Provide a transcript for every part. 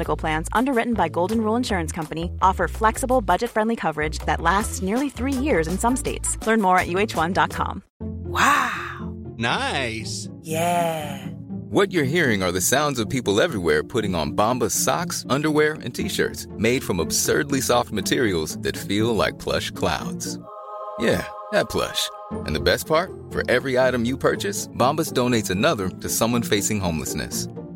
Medical Plans, underwritten by Golden Rule Insurance Company, offer flexible, budget friendly coverage that lasts nearly three years in some states. Learn more at uh1.com. Wow. Nice. Yeah. What you're hearing are the sounds of people everywhere putting on Bombas socks, underwear, and t-shirts made from absurdly soft materials that feel like plush clouds. Yeah, that plush. And the best part? For every item you purchase, Bombas donates another to someone facing homelessness.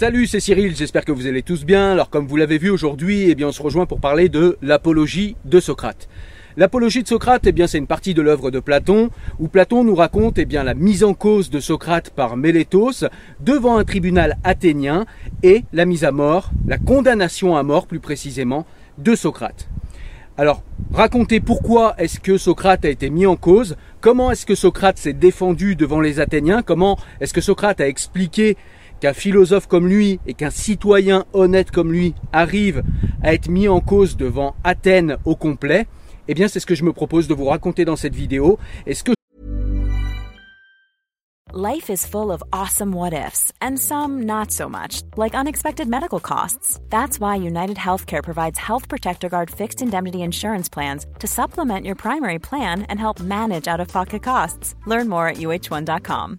Salut, c'est Cyril, j'espère que vous allez tous bien. Alors comme vous l'avez vu aujourd'hui, eh bien on se rejoint pour parler de l'apologie de Socrate. L'apologie de Socrate, eh bien c'est une partie de l'œuvre de Platon où Platon nous raconte eh la mise en cause de Socrate par Mélétos devant un tribunal athénien et la mise à mort, la condamnation à mort plus précisément de Socrate. Alors, racontez pourquoi est-ce que Socrate a été mis en cause, comment est-ce que Socrate s'est défendu devant les Athéniens, comment est-ce que Socrate a expliqué qu'un philosophe comme lui et qu'un citoyen honnête comme lui arrive à être mis en cause devant Athènes au complet, eh bien c'est ce que je me propose de vous raconter dans cette vidéo. Life is full of awesome what ifs, and some not so much, like unexpected medical costs. That's why United Healthcare provides Health Protector Guard fixed indemnity insurance plans to supplement your primary plan and help manage out of pocket costs. Learn more at uh1.com.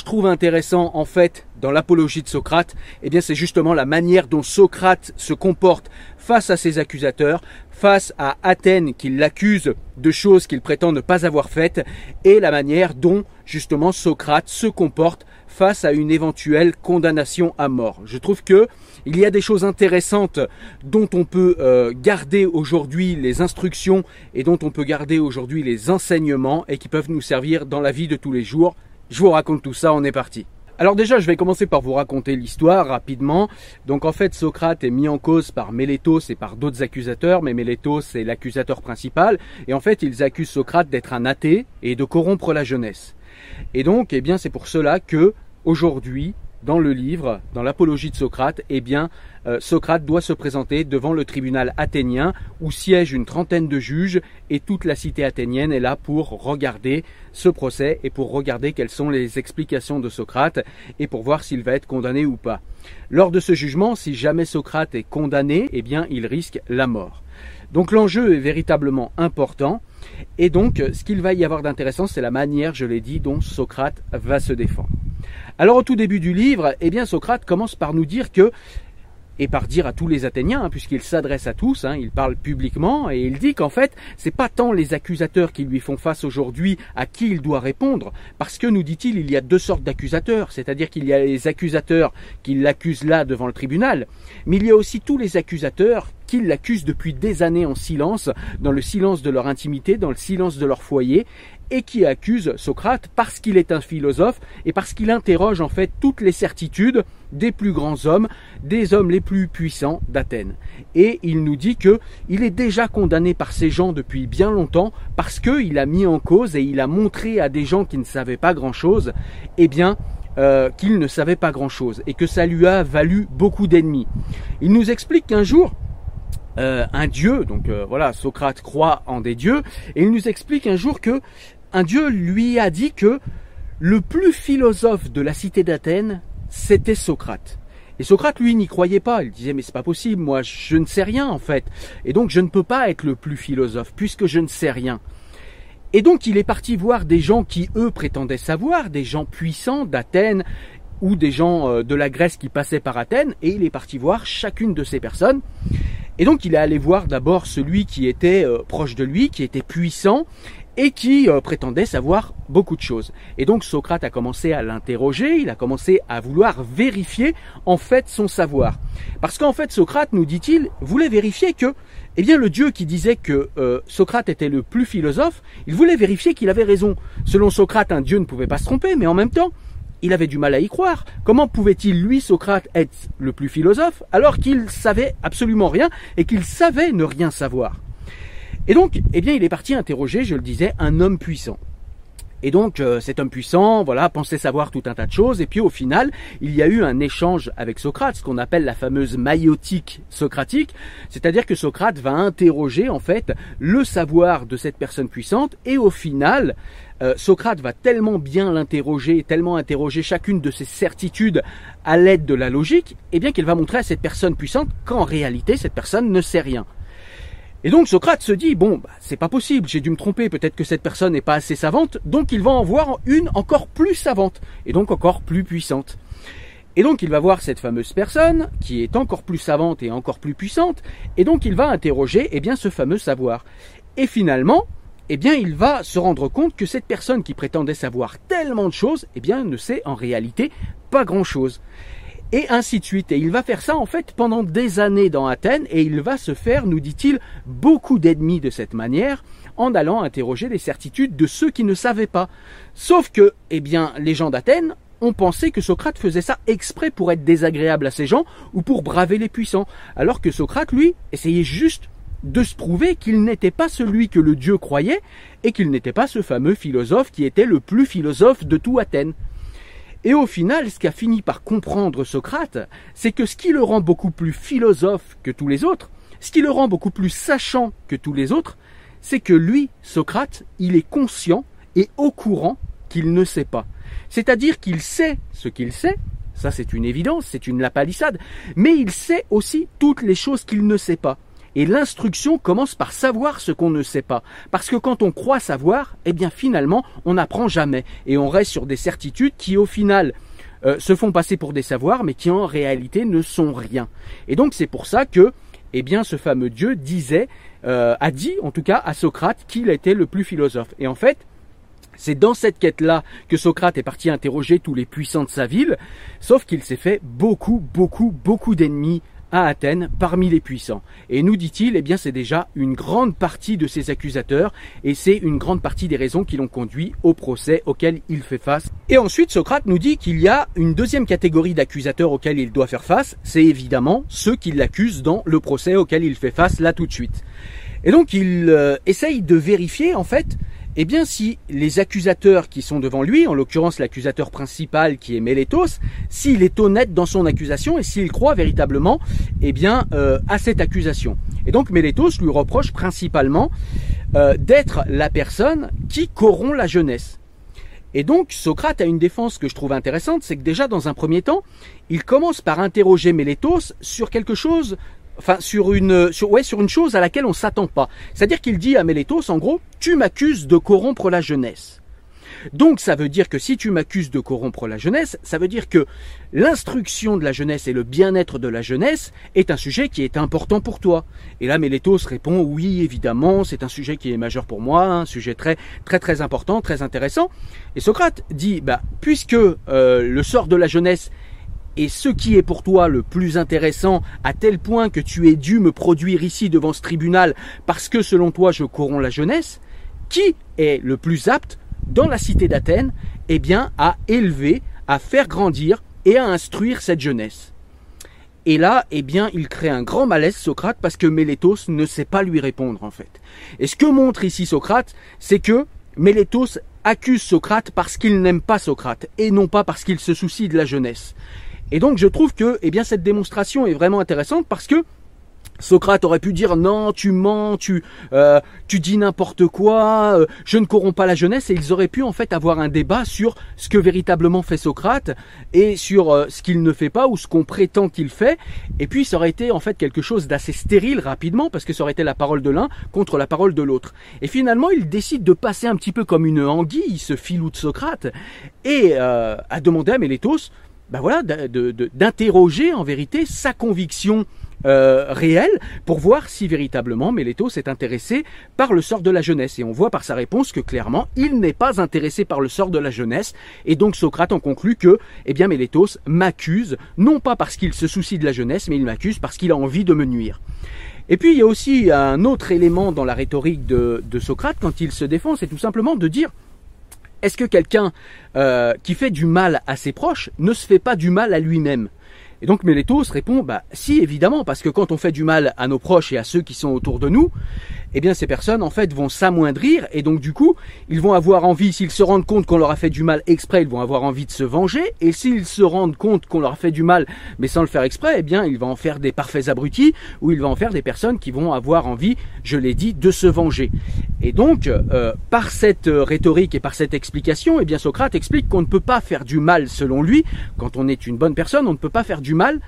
Je trouve intéressant en fait dans l'apologie de Socrate, eh bien c'est justement la manière dont Socrate se comporte face à ses accusateurs, face à Athènes qui l'accuse de choses qu'il prétend ne pas avoir faites, et la manière dont justement Socrate se comporte face à une éventuelle condamnation à mort. Je trouve que il y a des choses intéressantes dont on peut euh, garder aujourd'hui les instructions et dont on peut garder aujourd'hui les enseignements et qui peuvent nous servir dans la vie de tous les jours. Je vous raconte tout ça, on est parti. Alors déjà, je vais commencer par vous raconter l'histoire rapidement. Donc en fait, Socrate est mis en cause par Mélétos et par d'autres accusateurs, mais Mélétos est l'accusateur principal. Et en fait, ils accusent Socrate d'être un athée et de corrompre la jeunesse. Et donc, eh bien, c'est pour cela que aujourd'hui, dans le livre, dans l'apologie de Socrate, eh bien, euh, Socrate doit se présenter devant le tribunal athénien où siège une trentaine de juges et toute la cité athénienne est là pour regarder ce procès et pour regarder quelles sont les explications de Socrate et pour voir s'il va être condamné ou pas. Lors de ce jugement, si jamais Socrate est condamné, eh bien, il risque la mort. Donc l'enjeu est véritablement important et donc ce qu'il va y avoir d'intéressant, c'est la manière, je l'ai dit, dont Socrate va se défendre. Alors au tout début du livre, eh bien Socrate commence par nous dire que et par dire à tous les Athéniens, hein, puisqu'il s'adresse à tous, hein, il parle publiquement et il dit qu'en fait, c'est pas tant les accusateurs qui lui font face aujourd'hui à qui il doit répondre, parce que nous dit-il, il y a deux sortes d'accusateurs, c'est-à-dire qu'il y a les accusateurs qui l'accusent là devant le tribunal, mais il y a aussi tous les accusateurs qui l'accusent depuis des années en silence, dans le silence de leur intimité, dans le silence de leur foyer, et qui accuse Socrate parce qu'il est un philosophe et parce qu'il interroge en fait toutes les certitudes des plus grands hommes, des hommes les plus puissants d'Athènes. Et il nous dit que il est déjà condamné par ces gens depuis bien longtemps parce qu'il a mis en cause et il a montré à des gens qui ne savaient pas grand chose, eh bien, euh, qu'il ne savait pas grand-chose et que ça lui a valu beaucoup d'ennemis. Il nous explique qu'un jour, euh, un dieu, donc euh, voilà, Socrate croit en des dieux, et il nous explique un jour que un dieu lui a dit que le plus philosophe de la cité d'Athènes, c'était Socrate. Et Socrate, lui, n'y croyait pas. Il disait, mais c'est pas possible, moi, je ne sais rien, en fait. Et donc, je ne peux pas être le plus philosophe, puisque je ne sais rien. Et donc, il est parti voir des gens qui, eux, prétendaient savoir, des gens puissants d'Athènes, ou des gens euh, de la Grèce qui passaient par Athènes, et il est parti voir chacune de ces personnes. Et donc, il est allé voir d'abord celui qui était euh, proche de lui, qui était puissant, et qui euh, prétendait savoir beaucoup de choses. Et donc Socrate a commencé à l'interroger, il a commencé à vouloir vérifier en fait son savoir. Parce qu'en fait Socrate, nous dit-il, voulait vérifier que, eh bien le dieu qui disait que euh, Socrate était le plus philosophe, il voulait vérifier qu'il avait raison. Selon Socrate, un dieu ne pouvait pas se tromper, mais en même temps, il avait du mal à y croire. Comment pouvait-il, lui, Socrate, être le plus philosophe alors qu'il savait absolument rien et qu'il savait ne rien savoir? Et donc, eh bien, il est parti interroger, je le disais, un homme puissant. Et donc euh, cet homme puissant, voilà, pensait savoir tout un tas de choses. Et puis au final, il y a eu un échange avec Socrate, ce qu'on appelle la fameuse maïotique socratique, c'est-à-dire que Socrate va interroger en fait le savoir de cette personne puissante. Et au final, euh, Socrate va tellement bien l'interroger, tellement interroger chacune de ses certitudes à l'aide de la logique, eh bien qu'il va montrer à cette personne puissante qu'en réalité cette personne ne sait rien. Et donc Socrate se dit bon, bah, c'est pas possible, j'ai dû me tromper, peut-être que cette personne n'est pas assez savante, donc il va en voir une encore plus savante et donc encore plus puissante. Et donc il va voir cette fameuse personne qui est encore plus savante et encore plus puissante, et donc il va interroger eh bien ce fameux savoir. Et finalement, eh bien il va se rendre compte que cette personne qui prétendait savoir tellement de choses, eh bien ne sait en réalité pas grand-chose et ainsi de suite. Et il va faire ça en fait pendant des années dans Athènes et il va se faire, nous dit-il, beaucoup d'ennemis de cette manière en allant interroger les certitudes de ceux qui ne savaient pas. Sauf que, eh bien, les gens d'Athènes ont pensé que Socrate faisait ça exprès pour être désagréable à ces gens ou pour braver les puissants, alors que Socrate, lui, essayait juste de se prouver qu'il n'était pas celui que le dieu croyait et qu'il n'était pas ce fameux philosophe qui était le plus philosophe de tout Athènes. Et au final, ce qu'a fini par comprendre Socrate, c'est que ce qui le rend beaucoup plus philosophe que tous les autres, ce qui le rend beaucoup plus sachant que tous les autres, c'est que lui, Socrate, il est conscient et au courant qu'il ne sait pas. C'est-à-dire qu'il sait ce qu'il sait, ça c'est une évidence, c'est une lapalissade, mais il sait aussi toutes les choses qu'il ne sait pas. Et l'instruction commence par savoir ce qu'on ne sait pas. Parce que quand on croit savoir, eh bien finalement, on n'apprend jamais. Et on reste sur des certitudes qui au final euh, se font passer pour des savoirs, mais qui en réalité ne sont rien. Et donc c'est pour ça que, eh bien, ce fameux Dieu disait, euh, a dit en tout cas à Socrate qu'il était le plus philosophe. Et en fait, c'est dans cette quête-là que Socrate est parti interroger tous les puissants de sa ville, sauf qu'il s'est fait beaucoup, beaucoup, beaucoup d'ennemis à Athènes parmi les puissants. Et nous dit-il, eh bien c'est déjà une grande partie de ses accusateurs et c'est une grande partie des raisons qui l'ont conduit au procès auquel il fait face. Et ensuite Socrate nous dit qu'il y a une deuxième catégorie d'accusateurs auxquels il doit faire face, c'est évidemment ceux qui l'accusent dans le procès auquel il fait face là tout de suite. Et donc il euh, essaye de vérifier en fait eh bien, si les accusateurs qui sont devant lui, en l'occurrence l'accusateur principal qui est Mélétos, s'il est honnête dans son accusation et s'il croit véritablement, eh bien, euh, à cette accusation. Et donc Mélétos lui reproche principalement euh, d'être la personne qui corrompt la jeunesse. Et donc Socrate a une défense que je trouve intéressante, c'est que déjà dans un premier temps, il commence par interroger Mélétos sur quelque chose enfin sur une ouais sur une chose à laquelle on s'attend pas. C'est-à-dire qu'il dit à Mélétos en gros, tu m'accuses de corrompre la jeunesse. Donc ça veut dire que si tu m'accuses de corrompre la jeunesse, ça veut dire que l'instruction de la jeunesse et le bien-être de la jeunesse est un sujet qui est important pour toi. Et là Mélétos répond oui évidemment, c'est un sujet qui est majeur pour moi, un sujet très très très important, très intéressant. Et Socrate dit bah puisque euh, le sort de la jeunesse et ce qui est pour toi le plus intéressant à tel point que tu es dû me produire ici devant ce tribunal parce que selon toi je corromps la jeunesse, qui est le plus apte dans la cité d'Athènes Eh bien à élever, à faire grandir et à instruire cette jeunesse. Et là, eh bien, il crée un grand malaise Socrate parce que Mélétos ne sait pas lui répondre en fait. Et ce que montre ici Socrate, c'est que Mélétos accuse Socrate parce qu'il n'aime pas Socrate et non pas parce qu'il se soucie de la jeunesse. Et donc je trouve que eh bien, cette démonstration est vraiment intéressante parce que Socrate aurait pu dire non, tu mens, tu, euh, tu dis n'importe quoi, euh, je ne corromps pas la jeunesse, et ils auraient pu en fait avoir un débat sur ce que véritablement fait Socrate et sur euh, ce qu'il ne fait pas ou ce qu'on prétend qu'il fait, et puis ça aurait été en fait quelque chose d'assez stérile rapidement parce que ça aurait été la parole de l'un contre la parole de l'autre. Et finalement, il décide de passer un petit peu comme une anguille, ce filou de Socrate, et à demander à Mélétos, ben voilà, d'interroger en vérité sa conviction euh, réel pour voir si véritablement Mélétos est intéressé par le sort de la jeunesse. Et on voit par sa réponse que clairement, il n'est pas intéressé par le sort de la jeunesse. Et donc Socrate en conclut que, eh bien, m'accuse, non pas parce qu'il se soucie de la jeunesse, mais il m'accuse parce qu'il a envie de me nuire. Et puis il y a aussi un autre élément dans la rhétorique de, Socrate quand il se défend, c'est tout simplement de dire est-ce que quelqu'un euh, qui fait du mal à ses proches ne se fait pas du mal à lui-même? Et donc Mélétos répond, bah si évidemment, parce que quand on fait du mal à nos proches et à ceux qui sont autour de nous, eh bien ces personnes en fait vont s'amoindrir et donc du coup ils vont avoir envie, s'ils se rendent compte qu'on leur a fait du mal exprès, ils vont avoir envie de se venger et s'ils se rendent compte qu'on leur a fait du mal mais sans le faire exprès, eh bien ils vont en faire des parfaits abrutis ou ils vont en faire des personnes qui vont avoir envie, je l'ai dit, de se venger. Et donc euh, par cette rhétorique et par cette explication, eh bien Socrate explique qu'on ne peut pas faire du mal selon lui, quand on est une bonne personne, on ne peut pas faire du mal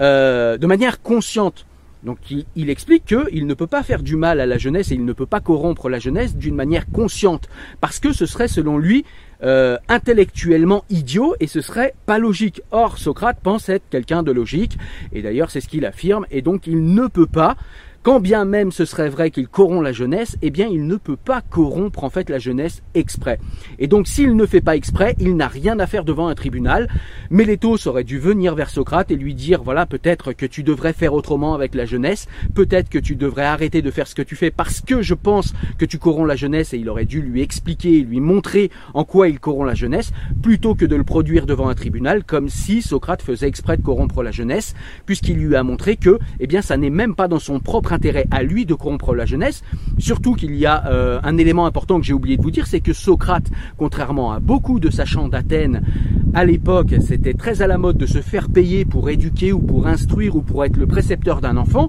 euh, de manière consciente. Donc il, explique qu'il ne peut pas faire du mal à la jeunesse et il ne peut pas corrompre la jeunesse d'une manière consciente, parce que ce serait selon lui euh, intellectuellement idiot et ce serait pas logique. Or Socrate pense être quelqu'un de logique, et d'ailleurs c'est ce qu'il affirme, et donc il ne peut pas quand bien même ce serait vrai qu'il corrompt la jeunesse, eh bien il ne peut pas corrompre en fait la jeunesse exprès. Et donc s'il ne fait pas exprès, il n'a rien à faire devant un tribunal. Mélétos aurait dû venir vers Socrate et lui dire voilà peut-être que tu devrais faire autrement avec la jeunesse, peut-être que tu devrais arrêter de faire ce que tu fais parce que je pense que tu corromps la jeunesse et il aurait dû lui expliquer, lui montrer en quoi il corrompt la jeunesse, plutôt que de le produire devant un tribunal comme si Socrate faisait exprès de corrompre la jeunesse, puisqu'il lui a montré que eh bien ça n'est même pas dans son propre intérêt à lui de corrompre la jeunesse. Surtout qu'il y a euh, un élément important que j'ai oublié de vous dire, c'est que Socrate, contrairement à beaucoup de sachants d'Athènes, à l'époque, c'était très à la mode de se faire payer pour éduquer ou pour instruire ou pour être le précepteur d'un enfant.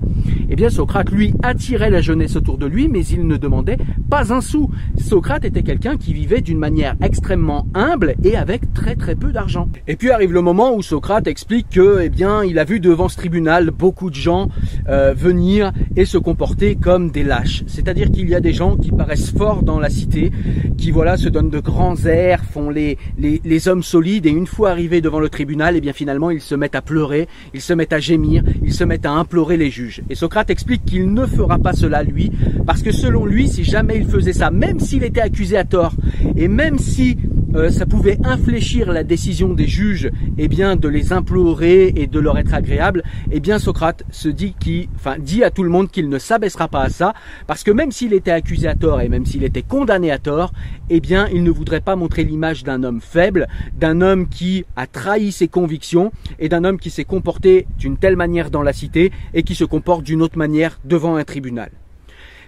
Eh bien, Socrate, lui, attirait la jeunesse autour de lui, mais il ne demandait pas un sou. Socrate était quelqu'un qui vivait d'une manière extrêmement humble et avec très très peu d'argent. Et puis arrive le moment où Socrate explique que, eh bien, il a vu devant ce tribunal beaucoup de gens euh, venir se comporter comme des lâches. C'est-à-dire qu'il y a des gens qui paraissent forts dans la cité, qui voilà se donnent de grands airs, font les, les, hommes solides et une fois arrivés devant le tribunal, et eh bien finalement ils se mettent à pleurer, ils se mettent à gémir, ils se mettent à implorer les juges. Et Socrate explique qu'il ne fera pas cela lui, parce que selon lui, si jamais il faisait ça, même s'il était accusé à tort, et même si euh, ça pouvait infléchir la décision des juges, eh bien de les implorer et de leur être agréable, eh bien Socrate se dit qui, enfin dit à tout le monde qu'il ne s'abaissera pas à ça, parce que même s'il était accusé à tort et même s'il était condamné à tort, eh bien il ne voudrait pas montrer l'image d'un homme faible, d'un homme qui a trahi ses convictions et d'un homme qui s'est comporté d'une telle manière dans la cité et qui se comporte d'une autre manière devant un tribunal.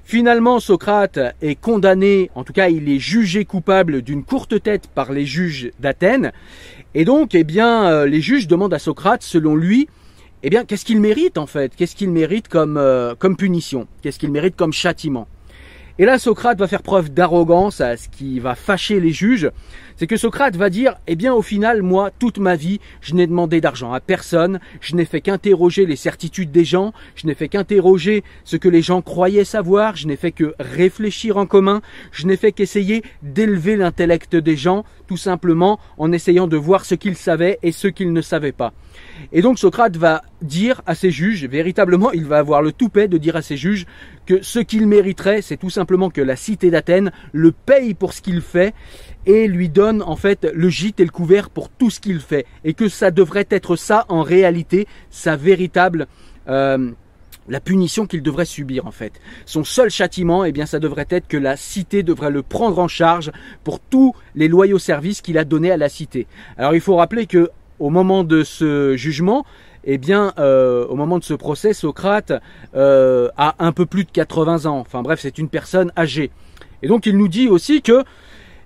Finalement, Socrate est condamné, en tout cas il est jugé coupable d'une courte tête par les juges d'Athènes. Et donc, eh bien, euh, les juges demandent à Socrate, selon lui, eh bien, qu'est-ce qu'il mérite en fait? Qu'est-ce qu'il mérite comme, euh, comme punition? Qu'est-ce qu'il mérite comme châtiment? Et là, Socrate va faire preuve d'arrogance, à ce qui va fâcher les juges. C'est que Socrate va dire, eh bien, au final, moi, toute ma vie, je n'ai demandé d'argent à personne, je n'ai fait qu'interroger les certitudes des gens, je n'ai fait qu'interroger ce que les gens croyaient savoir, je n'ai fait que réfléchir en commun, je n'ai fait qu'essayer d'élever l'intellect des gens, tout simplement en essayant de voir ce qu'ils savaient et ce qu'ils ne savaient pas. Et donc Socrate va dire à ses juges, véritablement, il va avoir le toupet de dire à ses juges que ce qu'il mériterait, c'est tout simplement que la cité d'Athènes le paye pour ce qu'il fait et lui donne en fait le gîte et le couvert pour tout ce qu'il fait. Et que ça devrait être ça en réalité, sa véritable... Euh, la punition qu'il devrait subir en fait. Son seul châtiment, eh bien, ça devrait être que la cité devrait le prendre en charge pour tous les loyaux services qu'il a donnés à la cité. Alors il faut rappeler que au moment de ce jugement, eh bien, euh, au moment de ce procès, Socrate euh, a un peu plus de 80 ans. Enfin bref, c'est une personne âgée. Et donc il nous dit aussi que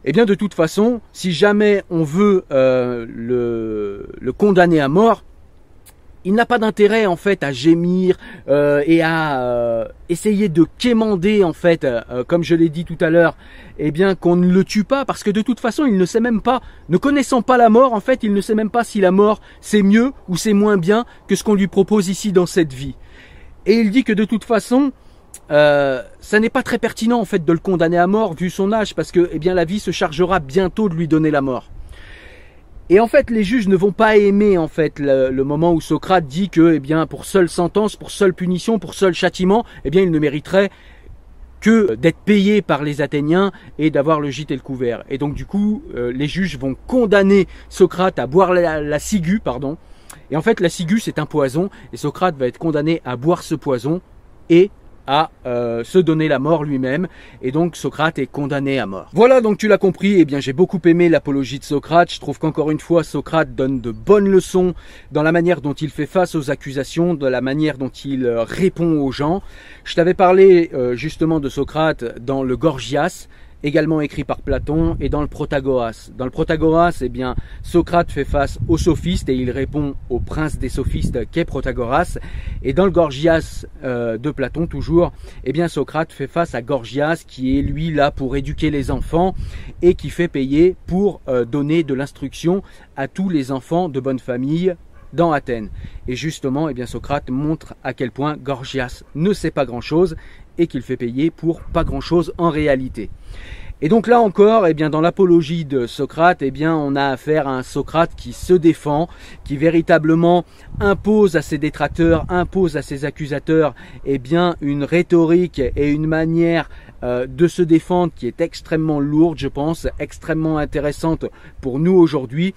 eh bien de toute façon, si jamais on veut euh, le, le condamner à mort, il n'a pas d'intérêt en fait à gémir euh, et à euh, essayer de quémander en fait, euh, comme je l'ai dit tout à l'heure, eh bien qu'on ne le tue pas parce que de toute façon il ne sait même pas, ne connaissant pas la mort en fait, il ne sait même pas si la mort c'est mieux ou c'est moins bien que ce qu'on lui propose ici dans cette vie. Et il dit que de toute façon, ça n'est pas très pertinent en fait de le condamner à mort vu son âge parce que eh bien la vie se chargera bientôt de lui donner la mort. Et en fait, les juges ne vont pas aimer en fait le, moment où Socrate dit que, eh bien, pour seule sentence, pour seule punition, pour seul châtiment, eh bien, il ne mériterait que d'être payé par les Athéniens et d'avoir le gîte et le couvert. Et donc, du coup, euh, les juges vont condamner Socrate à boire la, la ciguë, pardon. Et en fait, la ciguë, c'est un poison, et Socrate va être condamné à boire ce poison et à euh, se donner la mort lui-même et donc Socrate est condamné à mort. Voilà donc tu l'as compris, eh bien j'ai beaucoup aimé l'apologie de Socrate, je trouve qu'encore une fois Socrate donne de bonnes leçons dans la manière dont il fait face aux accusations, de la manière dont il euh, répond aux gens. Je t'avais parlé euh, justement de Socrate dans le Gorgias, également écrit par Platon, et dans le Protagoras. Dans le Protagoras, eh bien, Socrate fait face aux sophistes et il répond au prince des sophistes qu'est Protagoras. Et dans le Gorgias euh, de Platon, toujours, eh bien, Socrate fait face à Gorgias qui est lui là pour éduquer les enfants et qui fait payer pour euh, donner de l'instruction à tous les enfants de bonne famille dans Athènes. Et justement, eh bien, Socrate montre à quel point Gorgias ne sait pas grand-chose et qu'il fait payer pour pas grand-chose en réalité. Et donc là encore, eh bien, dans l'apologie de Socrate, eh bien, on a affaire à un Socrate qui se défend, qui véritablement impose à ses détracteurs, impose à ses accusateurs, eh bien, une rhétorique et une manière euh, de se défendre qui est extrêmement lourde, je pense, extrêmement intéressante pour nous aujourd'hui.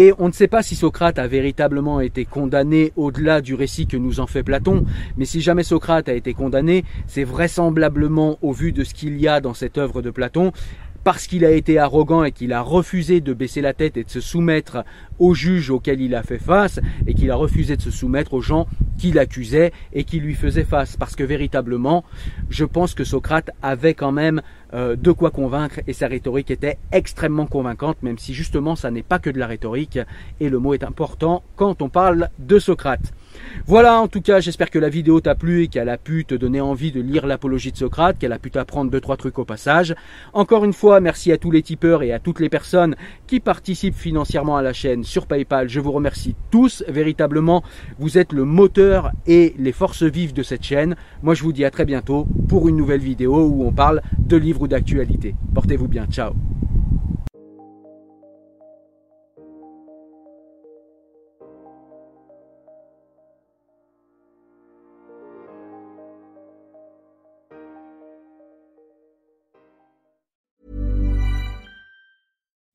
Et on ne sait pas si Socrate a véritablement été condamné au-delà du récit que nous en fait Platon, mais si jamais Socrate a été condamné, c'est vraisemblablement au vu de ce qu'il y a dans cette œuvre de Platon, parce qu'il a été arrogant et qu'il a refusé de baisser la tête et de se soumettre aux juges auxquels il a fait face, et qu'il a refusé de se soumettre aux gens qui l'accusaient et qui lui faisaient face. Parce que véritablement, je pense que Socrate avait quand même euh, de quoi convaincre et sa rhétorique était extrêmement convaincante, même si justement ça n'est pas que de la rhétorique et le mot est important quand on parle de Socrate. Voilà, en tout cas, j'espère que la vidéo t'a plu et qu'elle a pu te donner envie de lire l'apologie de Socrate, qu'elle a pu t'apprendre deux, trois trucs au passage. Encore une fois, merci à tous les tipeurs et à toutes les personnes qui participent financièrement à la chaîne sur PayPal. Je vous remercie tous, véritablement. Vous êtes le moteur et les forces vives de cette chaîne. Moi, je vous dis à très bientôt pour une nouvelle vidéo où on parle de livres ou d'actualité. Portez-vous bien. Ciao.